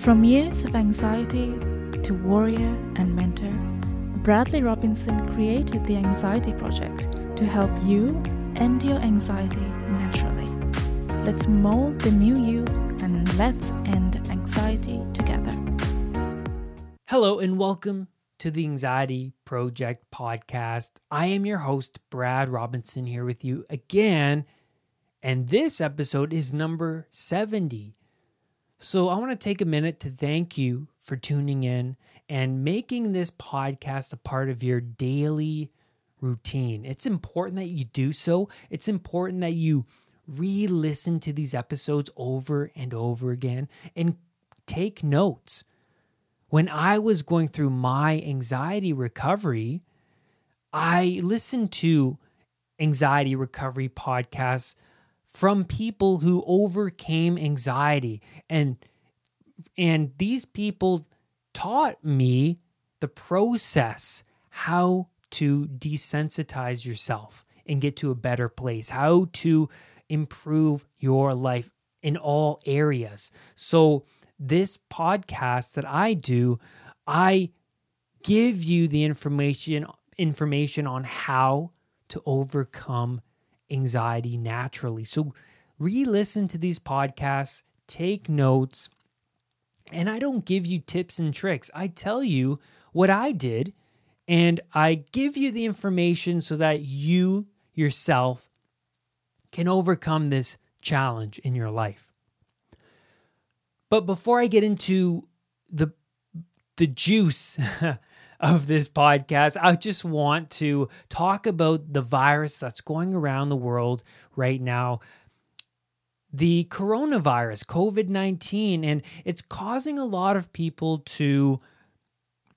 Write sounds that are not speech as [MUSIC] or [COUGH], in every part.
From years of anxiety to warrior and mentor, Bradley Robinson created the Anxiety Project to help you end your anxiety naturally. Let's mold the new you and let's end anxiety together. Hello, and welcome to the Anxiety Project podcast. I am your host, Brad Robinson, here with you again. And this episode is number 70. So I want to take a minute to thank you for tuning in and making this podcast a part of your daily routine. It's important that you do so. It's important that you re listen to these episodes over and over again and take notes. When I was going through my anxiety recovery, I listened to anxiety recovery podcasts from people who overcame anxiety. And and these people taught me the process how to desensitize yourself and get to a better place how to improve your life in all areas. So this podcast that I do I give you the information information on how to overcome anxiety naturally. So re listen to these podcasts, take notes, and I don't give you tips and tricks. I tell you what I did, and I give you the information so that you yourself can overcome this challenge in your life. But before I get into the the juice [LAUGHS] of this podcast, I just want to talk about the virus that's going around the world right now. The coronavirus, COVID 19, and it's causing a lot of people to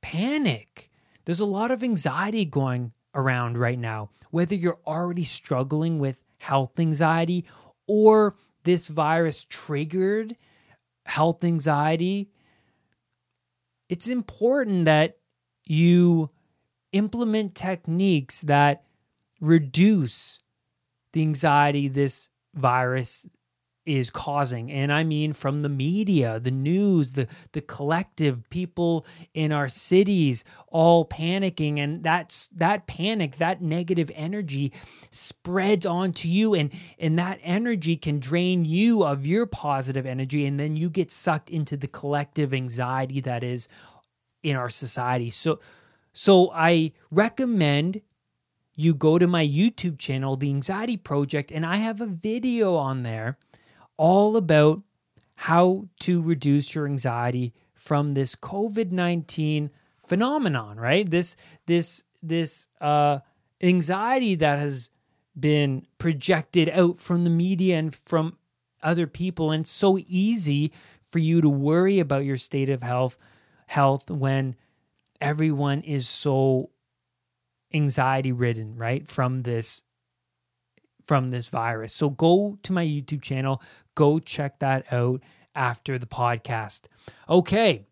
panic. There's a lot of anxiety going around right now, whether you're already struggling with health anxiety or this virus triggered health anxiety. It's important that you implement techniques that reduce the anxiety this virus is causing. And i mean from the media the news the the collective people in our cities all panicking and that's that panic that negative energy spreads onto you and and that energy can drain you of your positive energy and then you get sucked into the collective anxiety that is in our society. So so I recommend you go to my YouTube channel, The Anxiety Project, and I have a video on there all about how to reduce your anxiety from this COVID-19 phenomenon, right? This this this uh anxiety that has been projected out from the media and from other people and so easy for you to worry about your state of health health when everyone is so anxiety ridden, right? From this from this virus. So go to my YouTube channel, go check that out after the podcast. Okay.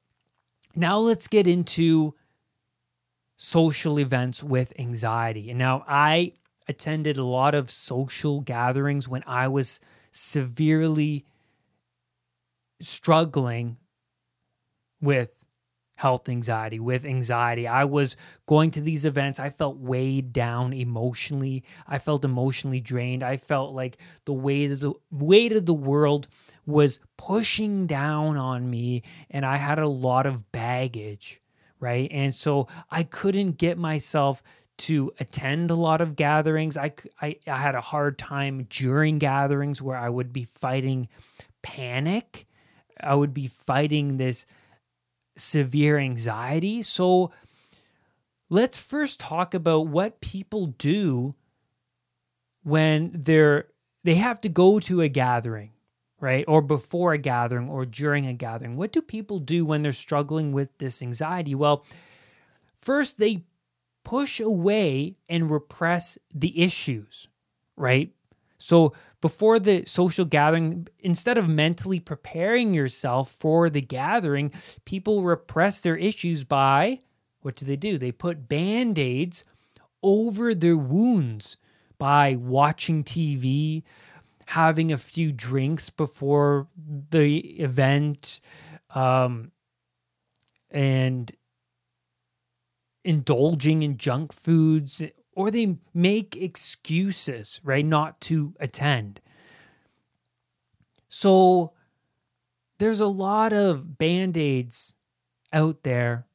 Now let's get into social events with anxiety. And now I attended a lot of social gatherings when I was severely struggling with health anxiety, with anxiety. I was going to these events. I felt weighed down emotionally. I felt emotionally drained. I felt like the weight of the weight of the world was pushing down on me and I had a lot of baggage, right? And so I couldn't get myself to attend a lot of gatherings. I, I, I had a hard time during gatherings where I would be fighting panic. I would be fighting this severe anxiety. So let's first talk about what people do when they're they have to go to a gathering, right? Or before a gathering or during a gathering. What do people do when they're struggling with this anxiety? Well, first they push away and repress the issues, right? So before the social gathering, instead of mentally preparing yourself for the gathering, people repress their issues by what do they do? They put band aids over their wounds by watching TV, having a few drinks before the event, um, and indulging in junk foods, or they make excuses, right, not to attend. So there's a lot of band aids out there.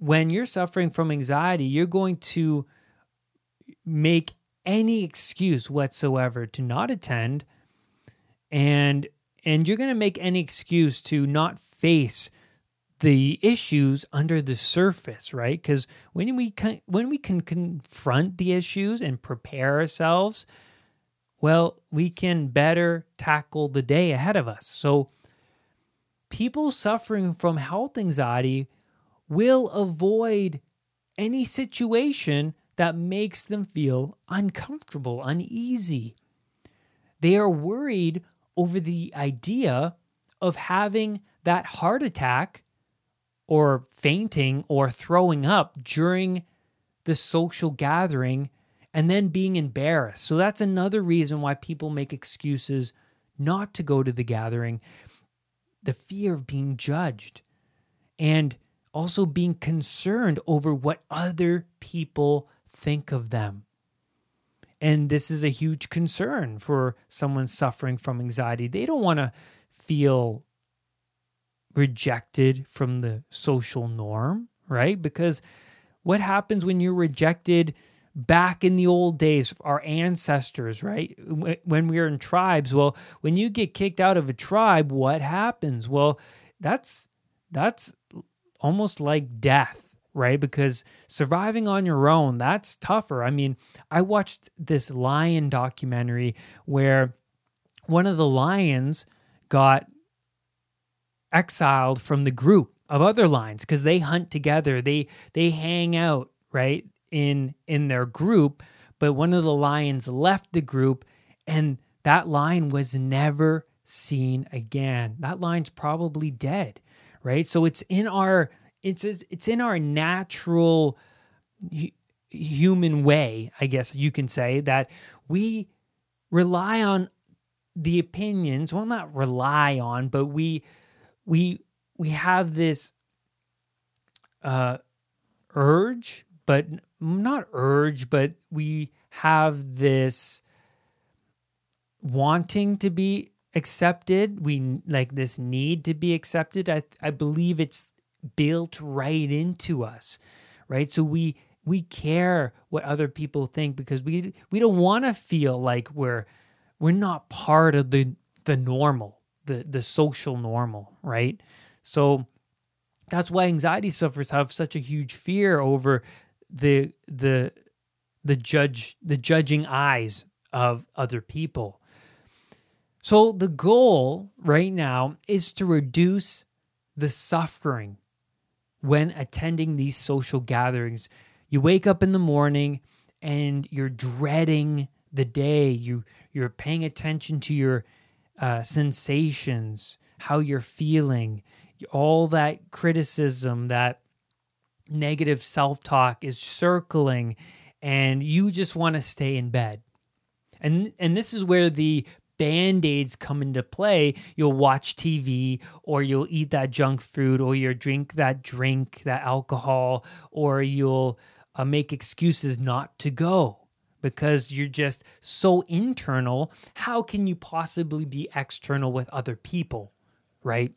When you're suffering from anxiety, you're going to make any excuse whatsoever to not attend and and you're going to make any excuse to not face the issues under the surface right because when we can when we can confront the issues and prepare ourselves well we can better tackle the day ahead of us so people suffering from health anxiety will avoid any situation that makes them feel uncomfortable, uneasy. They are worried over the idea of having that heart attack or fainting or throwing up during the social gathering and then being embarrassed. So that's another reason why people make excuses not to go to the gathering the fear of being judged and also being concerned over what other people think of them. And this is a huge concern for someone suffering from anxiety. They don't want to feel rejected from the social norm, right? Because what happens when you're rejected back in the old days, our ancestors, right? When we were in tribes, well, when you get kicked out of a tribe, what happens? Well, that's that's almost like death right? Because surviving on your own, that's tougher. I mean, I watched this lion documentary where one of the lions got exiled from the group of other lions because they hunt together. They they hang out, right? In in their group, but one of the lions left the group and that lion was never seen again. That lion's probably dead, right? So it's in our it's it's in our natural human way, I guess you can say that we rely on the opinions, well not rely on, but we we we have this uh urge, but not urge, but we have this wanting to be accepted. We like this need to be accepted. I i believe it's built right into us, right? So we we care what other people think because we we don't want to feel like we're we're not part of the the normal, the the social normal, right? So that's why anxiety sufferers have such a huge fear over the the the judge the judging eyes of other people. So the goal right now is to reduce the suffering when attending these social gatherings. You wake up in the morning and you're dreading the day. You you're paying attention to your uh, sensations, how you're feeling, all that criticism, that negative self talk is circling, and you just want to stay in bed. And and this is where the band aids come into play, you'll watch TV or you'll eat that junk food or you'll drink that drink, that alcohol, or you'll uh, make excuses not to go because you're just so internal. How can you possibly be external with other people, right?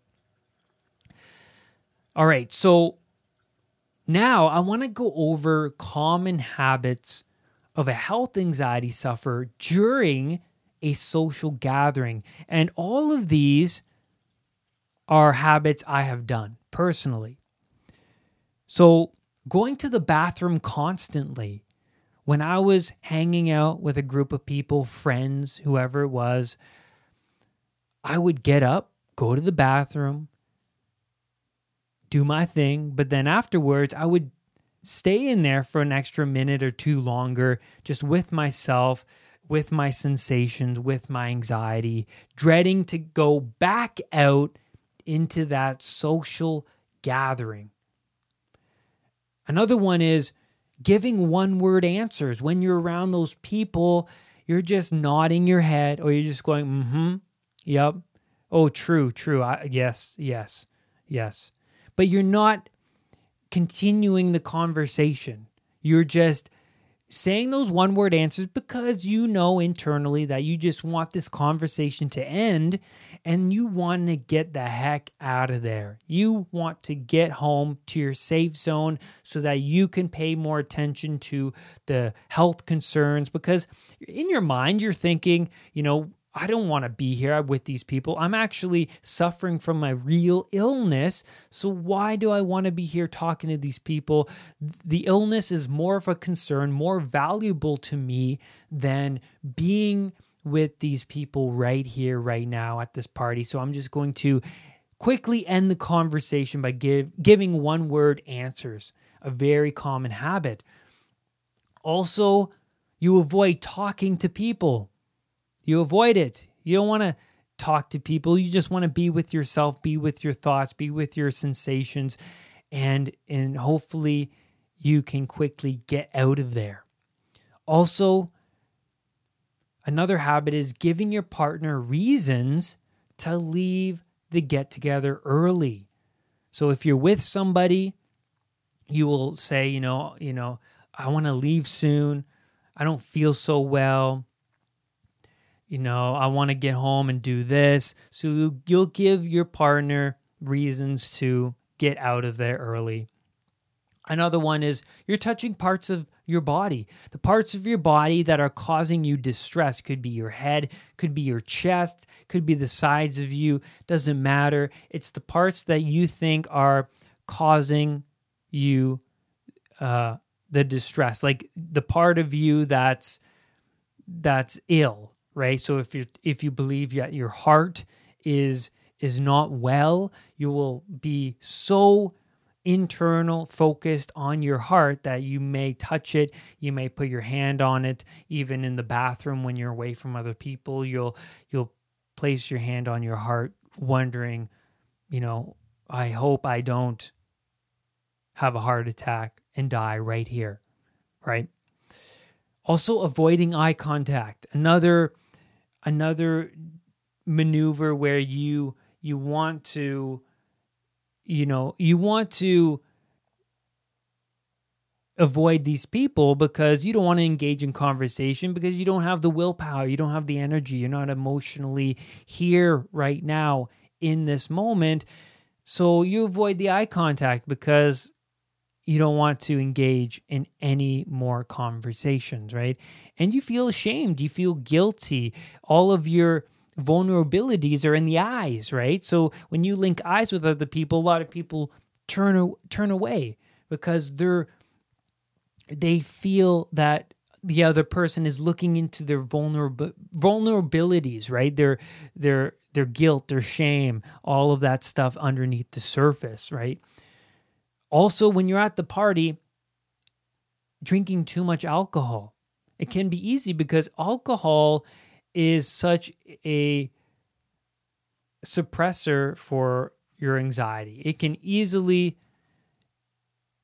All right, so now I want to go over common habits of a health anxiety sufferer during a social gathering. And all of these are habits I have done personally. So, going to the bathroom constantly, when I was hanging out with a group of people, friends, whoever it was, I would get up, go to the bathroom, do my thing, but then afterwards, I would stay in there for an extra minute or two longer, just with myself, with my sensations, with my anxiety, dreading to go back out into that social gathering. Another one is giving one word answers. When you're around those people, you're just nodding your head or you're just going, mm hmm, yep, Oh, true, true. I, yes, yes, yes. But you're not continuing the conversation. You're just saying those one word answers because you know internally that you just want this conversation to end and you want to get the heck out of there. You want to get home to your safe zone so that you can pay more attention to the health concerns because in your mind you're thinking, you know, I don't want to be here with these people. I'm actually suffering from my real illness. So, why do I want to be here talking to these people? The illness is more of a concern, more valuable to me than being with these people right here, right now at this party. So, I'm just going to quickly end the conversation by give, giving one word answers, a very common habit. Also, you avoid talking to people you avoid it. You don't want to talk to people. You just want to be with yourself, be with your thoughts, be with your sensations, and and hopefully you can quickly get out of there. Also, another habit is giving your partner reasons to leave the get together early. So if you're with somebody, you will say, you know, you know, I want to leave soon. I don't feel so well you know, I want to get home and do this. So you'll give your partner reasons to get out of there early. Another one is you're touching parts of your body. The parts of your body that are causing you distress could be your head, could be your chest, could be the sides of you, doesn't matter. It's the parts that you think are causing you uh the distress, like the part of you that's that's ill right? So if you if you believe that your heart is is not well, you will be so internal focused on your heart that you may touch it you may put your hand on it even in the bathroom when you're away from other people you'll you'll place your hand on your heart wondering you know i hope i don't have a heart attack and die right here right also avoiding eye contact. Another another maneuver where you you want to you know you want to avoid these people because you don't want to engage in conversation because you don't have the willpower you don't have the energy you're not emotionally here right now in this moment. So you avoid the eye contact because you don't want to engage in any more conversations, right? And you feel ashamed, you feel guilty. All of your vulnerabilities are in the eyes, right? So when you link eyes with other people, a lot of people turn turn away because they're they feel that the other person is looking into their vulnerab- vulnerabilities, right? Their their their guilt, their shame, all of that stuff underneath the surface, right? Also, when you're at the party, drinking too much alcohol. It can be easy because alcohol is such a suppressor for your anxiety. It can easily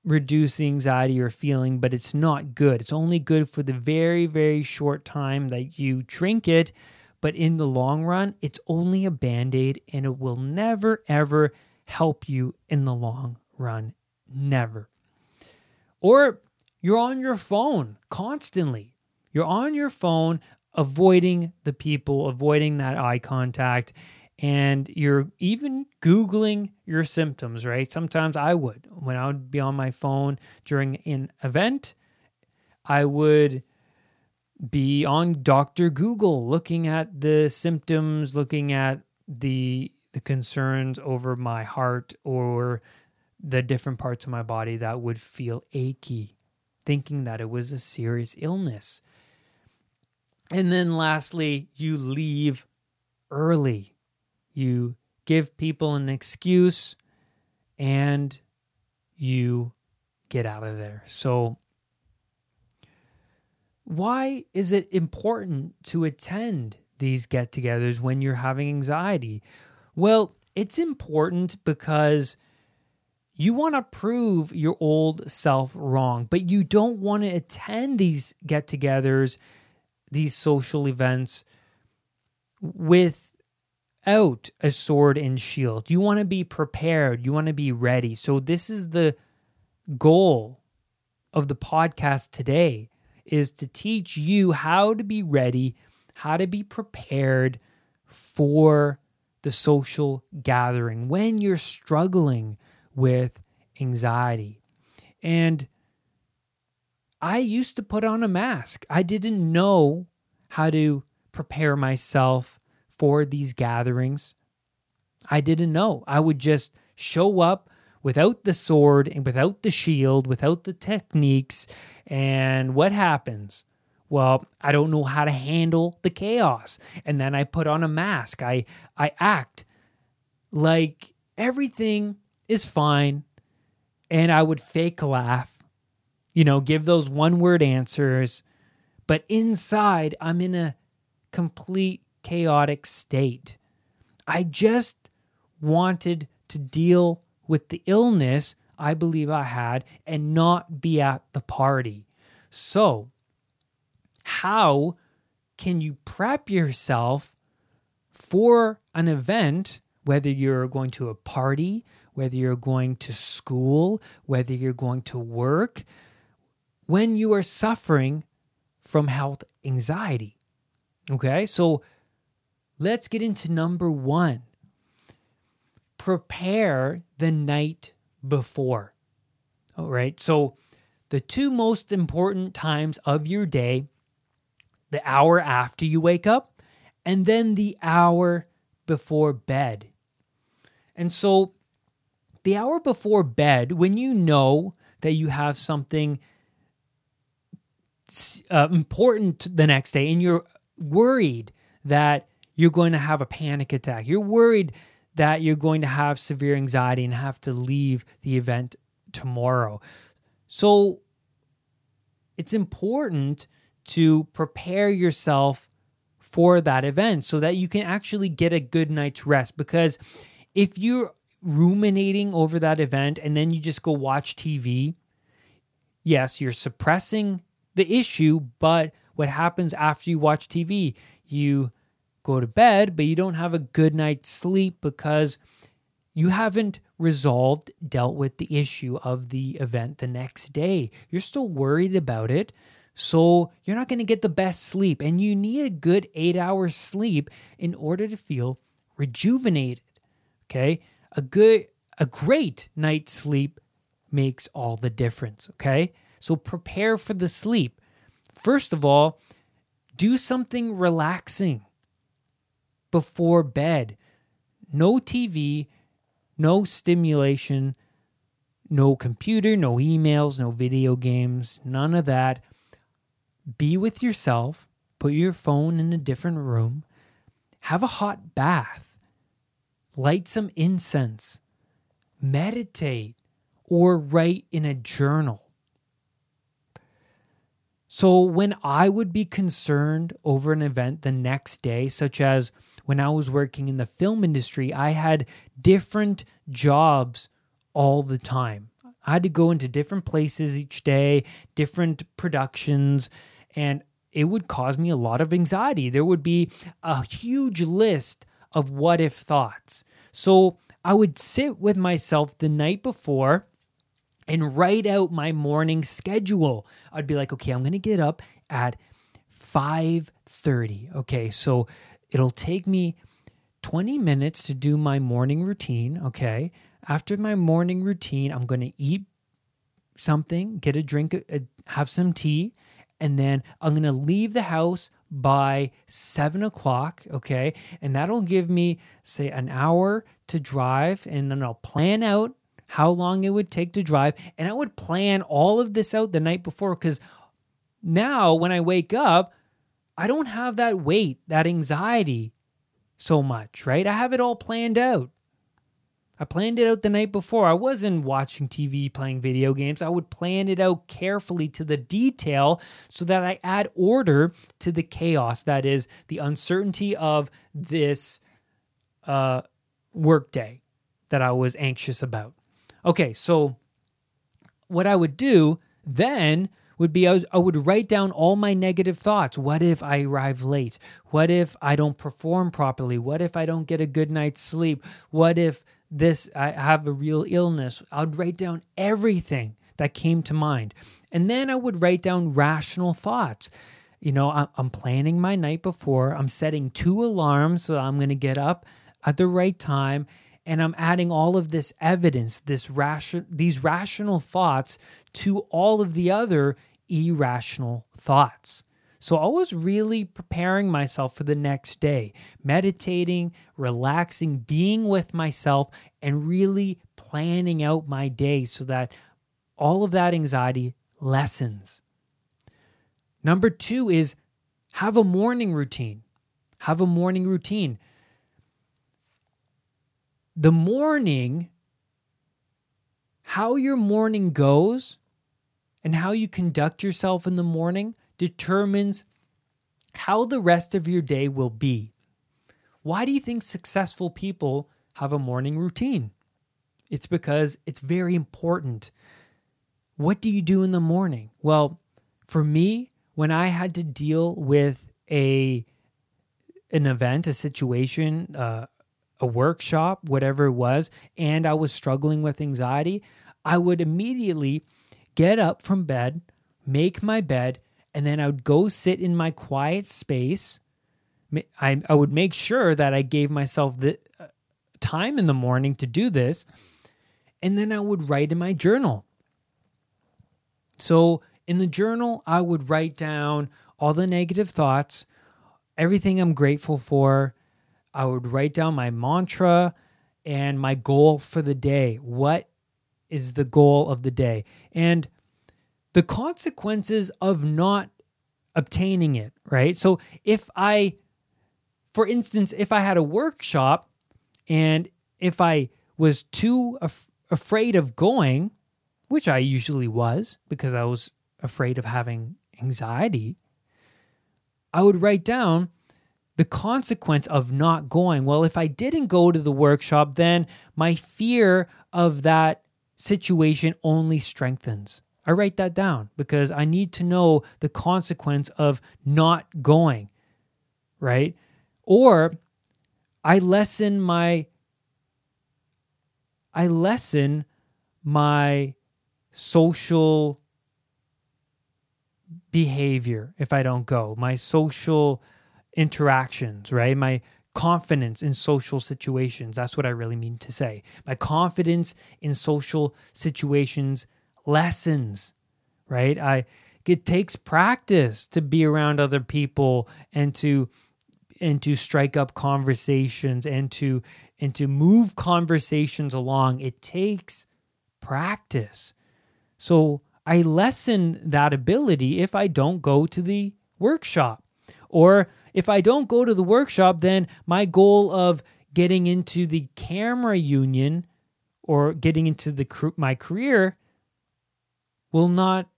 reduce the anxiety you're feeling, but it's not good. It's only good for the very, very short time that you drink it. But in the long run, it's only a band aid and it will never, ever help you in the long run Never. Or you're on your phone constantly. You're on your phone, avoiding the people, avoiding that eye contact, and you're even Googling your symptoms, right? Sometimes I would. When I would be on my phone during an event, I would be on Dr. Google looking at the symptoms, looking at the the concerns over my heart or the different parts of my body that would feel achy, thinking that it was a serious illness. And then lastly, you leave early. You give people an excuse and you get out of there. So, why is it important to attend these get togethers when you're having anxiety? Well, it's important because you want to prove your old self wrong, but you don't want to attend these get togethers, these social events without a sword and shield. You want to be prepared. You want to be ready. So this is the goal of the podcast today is to teach you how to be ready, how to be prepared for the social gathering when you're struggling with anxiety. And I used to put on a mask. I didn't know how to prepare myself for these gatherings. I didn't know. I would just show up without the sword and without the shield, without the techniques. And what happens? Well, I don't know how to handle the chaos. And then I put on a mask. I I act like everything is fine and I would fake laugh. You know, give those one word answers, but inside I'm in a complete chaotic state. I just wanted to deal with the illness I believe I had and not be at the party. So, how can you prep yourself for an event, whether you're going to a party, whether you're going to school, whether you're going to work, when you are suffering from health anxiety? Okay, so let's get into number one prepare the night before. All right. So, the two most important times of your day the hour after you wake up, and then the hour before bed. And so, the hour before bed, when you know that you have something uh, important the next day and you're worried that you're going to have a panic attack, you're worried that you're going to have severe anxiety and have to leave the event tomorrow. So it's important to prepare yourself for that event so that you can actually get a good night's rest. Because if you're ruminating over that event and then you just go watch TV, yes, you're suppressing the issue, but what happens after you watch TV? You go to bed, but you don't have a good night's sleep because you haven't resolved, dealt with the issue of the event the next day. You're still worried about it. So you're not going to get the best sleep. And you need a good eight hours sleep in order to feel rejuvenated. Okay. A good, a great night's sleep makes all the difference. Okay. So prepare for the sleep. First of all, do something relaxing before bed. No TV, no stimulation, no computer, no emails, no video games, none of that. Be with yourself, put your phone in a different room, have a hot bath, light some incense, meditate, or write in a journal. So, when I would be concerned over an event the next day, such as when I was working in the film industry, I had different jobs all the time. I had to go into different places each day, different productions, and it would cause me a lot of anxiety. There would be a huge list of what if thoughts. So I would sit with myself the night before and write out my morning schedule. I'd be like, okay, I'm going to get up at 5:30. Okay, so It'll take me 20 minutes to do my morning routine. Okay. After my morning routine, I'm going to eat something, get a drink, uh, have some tea, and then I'm going to leave the house by seven o'clock. Okay. And that'll give me, say, an hour to drive. And then I'll plan out how long it would take to drive. And I would plan all of this out the night before because now when I wake up, I don't have that weight, that anxiety so much, right? I have it all planned out. I planned it out the night before. I wasn't watching TV, playing video games. I would plan it out carefully to the detail so that I add order to the chaos that is the uncertainty of this uh, workday that I was anxious about. Okay, so what I would do then would be I, I would write down all my negative thoughts. What if I arrive late? What if I don't perform properly? What if I don't get a good night's sleep? What if this I have a real illness? I'd write down everything that came to mind. And then I would write down rational thoughts. You know, I'm planning my night before. I'm setting two alarms so I'm going to get up at the right time and I'm adding all of this evidence, this ration, these rational thoughts to all of the other irrational thoughts. So I was really preparing myself for the next day, meditating, relaxing, being with myself, and really planning out my day so that all of that anxiety lessens. Number two is have a morning routine. Have a morning routine the morning, how your morning goes and how you conduct yourself in the morning determines how the rest of your day will be. Why do you think successful people have a morning routine? It's because it's very important. What do you do in the morning? Well, for me, when I had to deal with a an event, a situation, uh, a workshop, whatever it was, and I was struggling with anxiety, I would immediately get up from bed, make my bed, and then I would go sit in my quiet space. I, I would make sure that I gave myself the uh, time in the morning to do this, and then I would write in my journal. So, in the journal, I would write down all the negative thoughts, everything I'm grateful for, I would write down my mantra and my goal for the day. What is the goal of the day? And the consequences of not obtaining it, right? So if I, for instance, if I had a workshop and if I was too af- afraid of going, which I usually was because I was afraid of having anxiety, I would write down the consequence of not going. Well, if I didn't go to the workshop, then my fear of that situation only strengthens. I write that down because I need to know the consequence of not going, right? Or I lessen my I lessen my social behavior if I don't go, my social interactions, right? My confidence in social situations. That's what I really mean to say. My confidence in social situations lessens, right? I it takes practice to be around other people and to and to strike up conversations and to and to move conversations along. It takes practice. So I lessen that ability if I don't go to the workshop or if I don't go to the workshop, then my goal of getting into the camera union or getting into the my career will not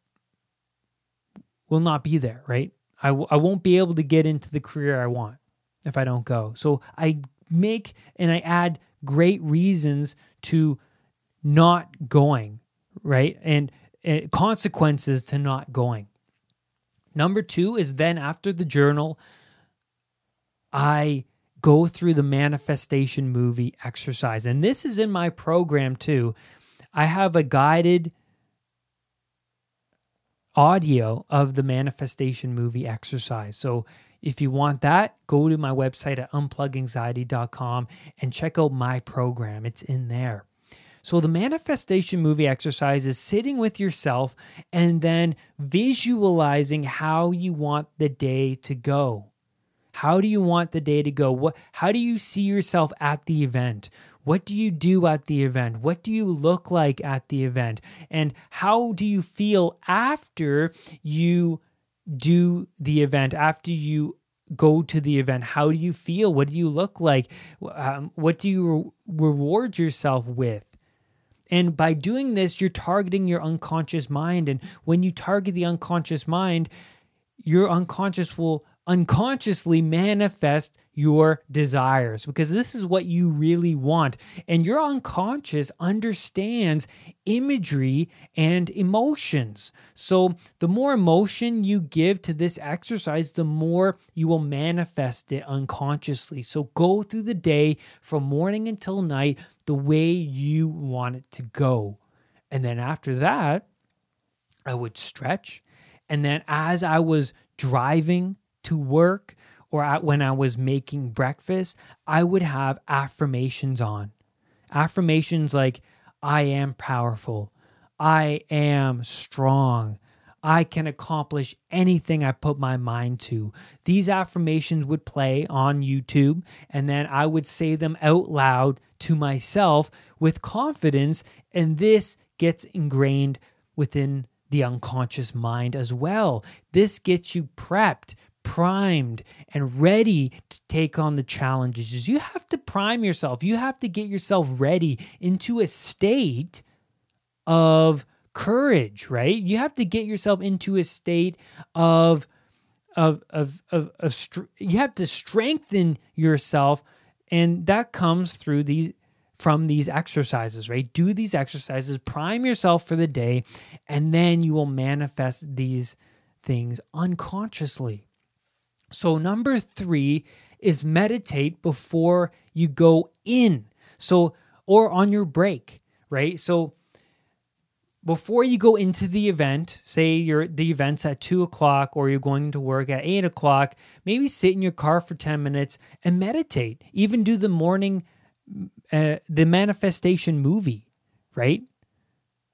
will not be there, right? I w- I won't be able to get into the career I want if I don't go. So I make and I add great reasons to not going, right? And, and consequences to not going. Number two is then after the journal, I go through the manifestation movie exercise. And this is in my program too. I have a guided audio of the manifestation movie exercise. So if you want that, go to my website at unpluganxiety.com and check out my program. It's in there. So the manifestation movie exercise is sitting with yourself and then visualizing how you want the day to go. How do you want the day to go? What how do you see yourself at the event? What do you do at the event? What do you look like at the event? And how do you feel after you do the event, after you go to the event? How do you feel? What do you look like? Um, what do you re- reward yourself with? And by doing this, you're targeting your unconscious mind. And when you target the unconscious mind, your unconscious will unconsciously manifest your desires because this is what you really want. And your unconscious understands imagery and emotions. So, the more emotion you give to this exercise, the more you will manifest it unconsciously. So, go through the day from morning until night the way you want it to go. And then after that, I would stretch. And then as I was driving to work or at, when I was making breakfast, I would have affirmations on. Affirmations like, I am powerful. I am strong. I can accomplish anything I put my mind to. These affirmations would play on YouTube, and then I would say them out loud to myself with confidence, and this gets ingrained within the unconscious mind as well. This gets you prepped primed and ready to take on the challenges. You have to prime yourself. You have to get yourself ready into a state of courage, right? You have to get yourself into a state of of of of, of you have to strengthen yourself and that comes through these from these exercises, right? Do these exercises, prime yourself for the day, and then you will manifest these things unconsciously. So, number three is meditate before you go in. So, or on your break, right? So, before you go into the event, say you're the event's at two o'clock or you're going to work at eight o'clock, maybe sit in your car for 10 minutes and meditate. Even do the morning, uh, the manifestation movie, right?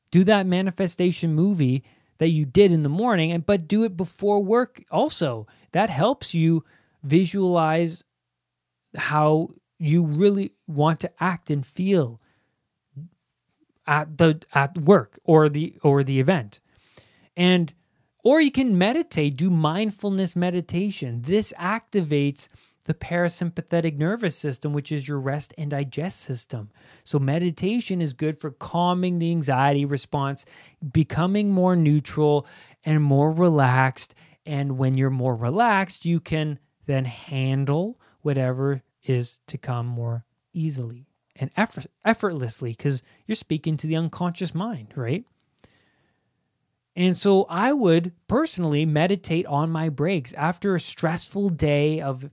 Do that manifestation movie that you did in the morning, and but do it before work also. That helps you visualize how you really want to act and feel at the at work or the or the event. And or you can meditate do mindfulness meditation. This activates the parasympathetic nervous system which is your rest and digest system so meditation is good for calming the anxiety response becoming more neutral and more relaxed and when you're more relaxed, you can then handle whatever is to come more easily and effort, effortlessly because you're speaking to the unconscious mind, right? And so I would personally meditate on my breaks after a stressful day of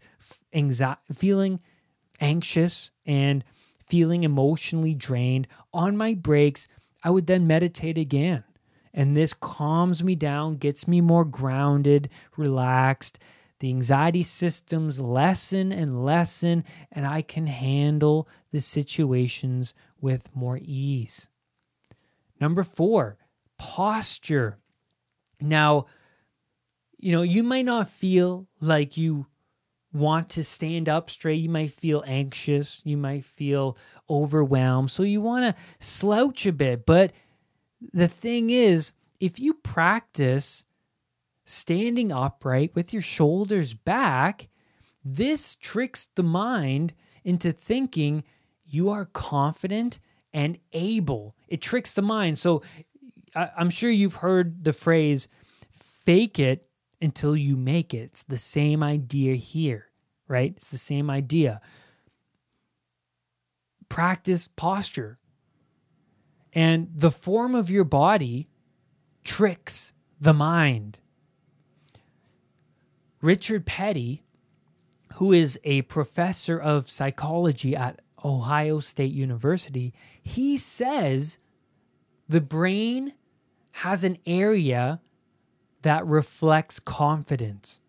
anxiety, feeling anxious and feeling emotionally drained. On my breaks, I would then meditate again. And this calms me down, gets me more grounded, relaxed. The anxiety systems lessen and lessen, and I can handle the situations with more ease. Number four, posture. Now, you know, you might not feel like you want to stand up straight. You might feel anxious. You might feel overwhelmed. So you want to slouch a bit, but the thing is, if you practice standing upright with your shoulders back, this tricks the mind into thinking you are confident and able. It tricks the mind. So I'm sure you've heard the phrase fake it until you make it. It's the same idea here, right? It's the same idea. Practice posture. And the form of your body tricks the mind. Richard Petty, who is a professor of psychology at Ohio State University, he says the brain has an area that reflects confidence.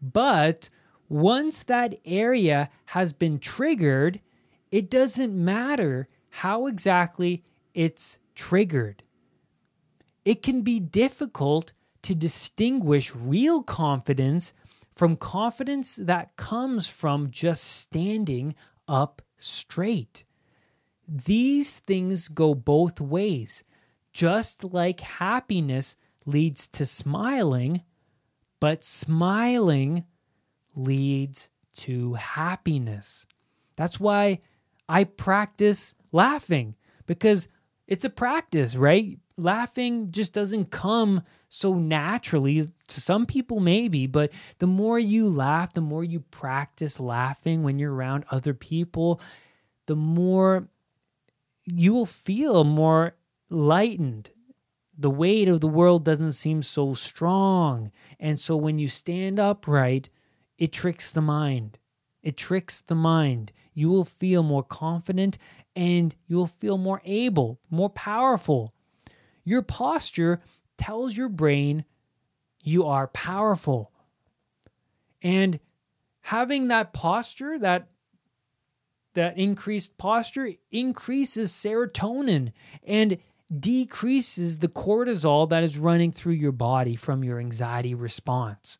But once that area has been triggered, it doesn't matter how exactly it's triggered. It can be difficult to distinguish real confidence from confidence that comes from just standing up straight. These things go both ways. Just like happiness leads to smiling, but smiling leads to happiness. That's why I practice laughing because it's a practice, right? laughing just doesn't come so naturally to some people maybe but the more you laugh the more you practice laughing when you're around other people the more you will feel more lightened. The weight of the world doesn't seem so strong. And so when you stand upright it tricks the mind. It tricks the mind. You will feel more confident and you will feel more able more powerful. Your posture tells your brain you are powerful. And having that posture, that that increased posture increases serotonin. And decreases the cortisol that is running through your body from your anxiety response.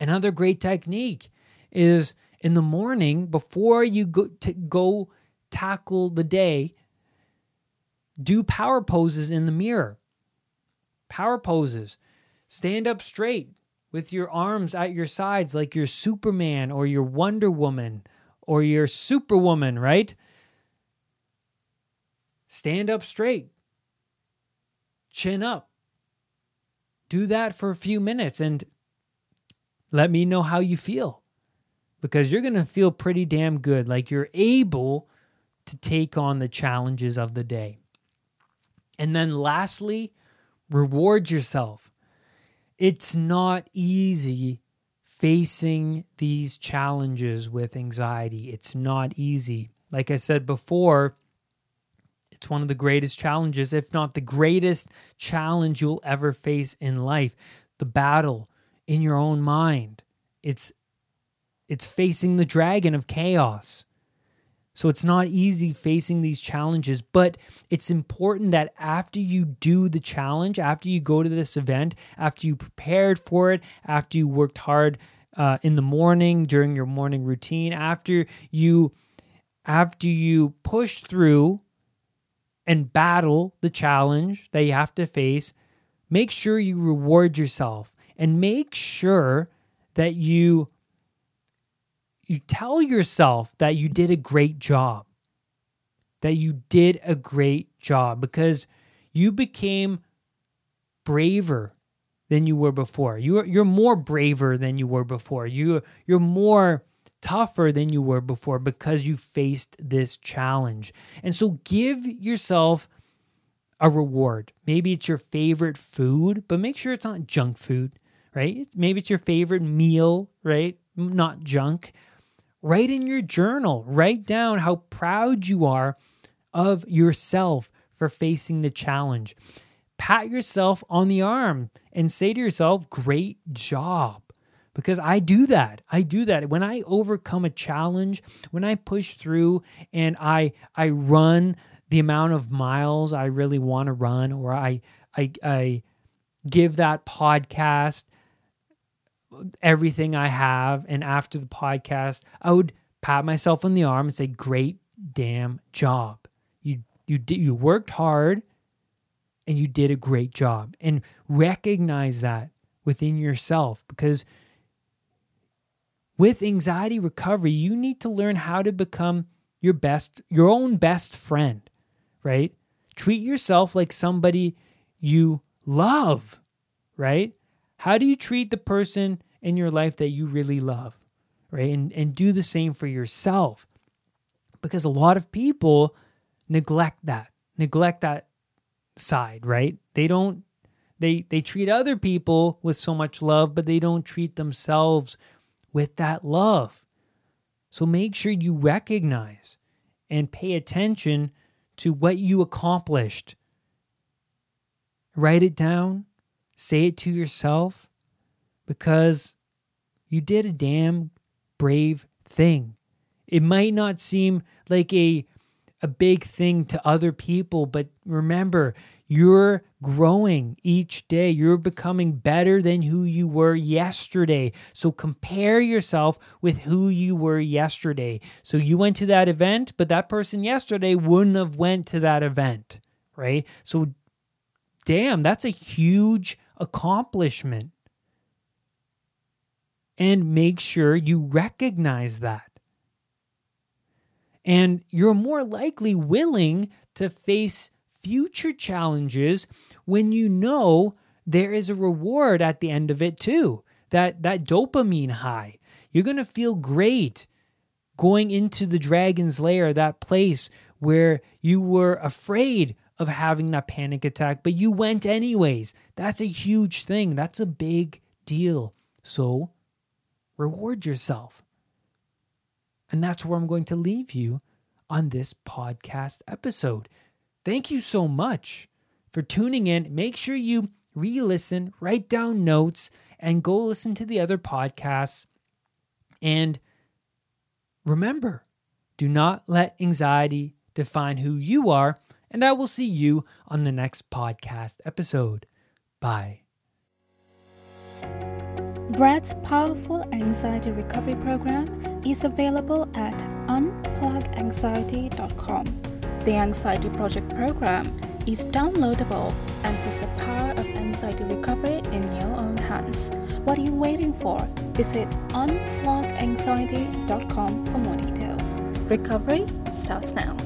Another great technique is in the morning before you go to go tackle the day, do power poses in the mirror. Power poses. Stand up straight with your arms at your sides like you're Superman or your Wonder Woman or your Superwoman, right? Stand up straight. Chin up. Do that for a few minutes and let me know how you feel because you're going to feel pretty damn good like you're able to take on the challenges of the day. And then lastly, reward yourself. It's not easy facing these challenges with anxiety. It's not easy. Like I said before, it's one of the greatest challenges, if not the greatest challenge you'll ever face in life. The battle in your own mind. It's it's facing the dragon of chaos. So it's not easy facing these challenges, but it's important that after you do the challenge, after you go to this event, after you prepared for it, after you worked hard uh, in the morning during your morning routine, after you after you push through and battle the challenge that you have to face, make sure you reward yourself and make sure that you you tell yourself that you did a great job. That you did a great job because you became braver than you were before. You are, you're more braver than you were before. You you're more tougher than you were before because you faced this challenge. And so give yourself a reward. Maybe it's your favorite food, but make sure it's not junk food, right? Maybe it's your favorite meal, right? Not junk. Write in your journal, write down how proud you are of yourself for facing the challenge. Pat yourself on the arm and say to yourself, Great job. Because I do that. I do that. When I overcome a challenge, when I push through and I I run the amount of miles I really want to run, or I I I give that podcast everything I have. And after the podcast, I would pat myself on the arm and say, "Great damn job! You you did you worked hard, and you did a great job." And recognize that within yourself because with anxiety recovery, you need to learn how to become your best, your own best friend, right? Treat yourself like somebody you love, right? How do you treat the person in your life that you really love? Right? And and do the same for yourself. Because a lot of people neglect that. Neglect that side, right? They don't they they treat other people with so much love, but they don't treat themselves with that love. So make sure you recognize and pay attention to what you accomplished. Write it down Say it to yourself because you did a damn brave thing. It might not seem like a a big thing to other people, but remember, you're growing each day. You're becoming better than who you were yesterday. So compare yourself with who you were yesterday. So you went to that event, but that person yesterday wouldn't have went to that event, right? So damn, that's a huge accomplishment. And make sure you recognize that. And you're more likely willing to face future challenges when you know there is a reward at the end of it too. That that dopamine high. You're going to feel great going into the dragon's lair, that place where you were afraid of having that panic attack, but you went anyways. That's a huge thing. That's a big deal. So reward yourself. And that's where I'm going to leave you on this podcast episode. Thank you so much for tuning in. Make sure you re listen, write down notes, and go listen to the other podcasts. And remember, do not let anxiety define who you are. And I will see you on the next podcast episode. Bye. Brad's powerful anxiety recovery program is available at unpluganxiety.com. The Anxiety Project program is downloadable and puts the power of anxiety recovery in your own hands. What are you waiting for? Visit unpluganxiety.com for more details. Recovery starts now.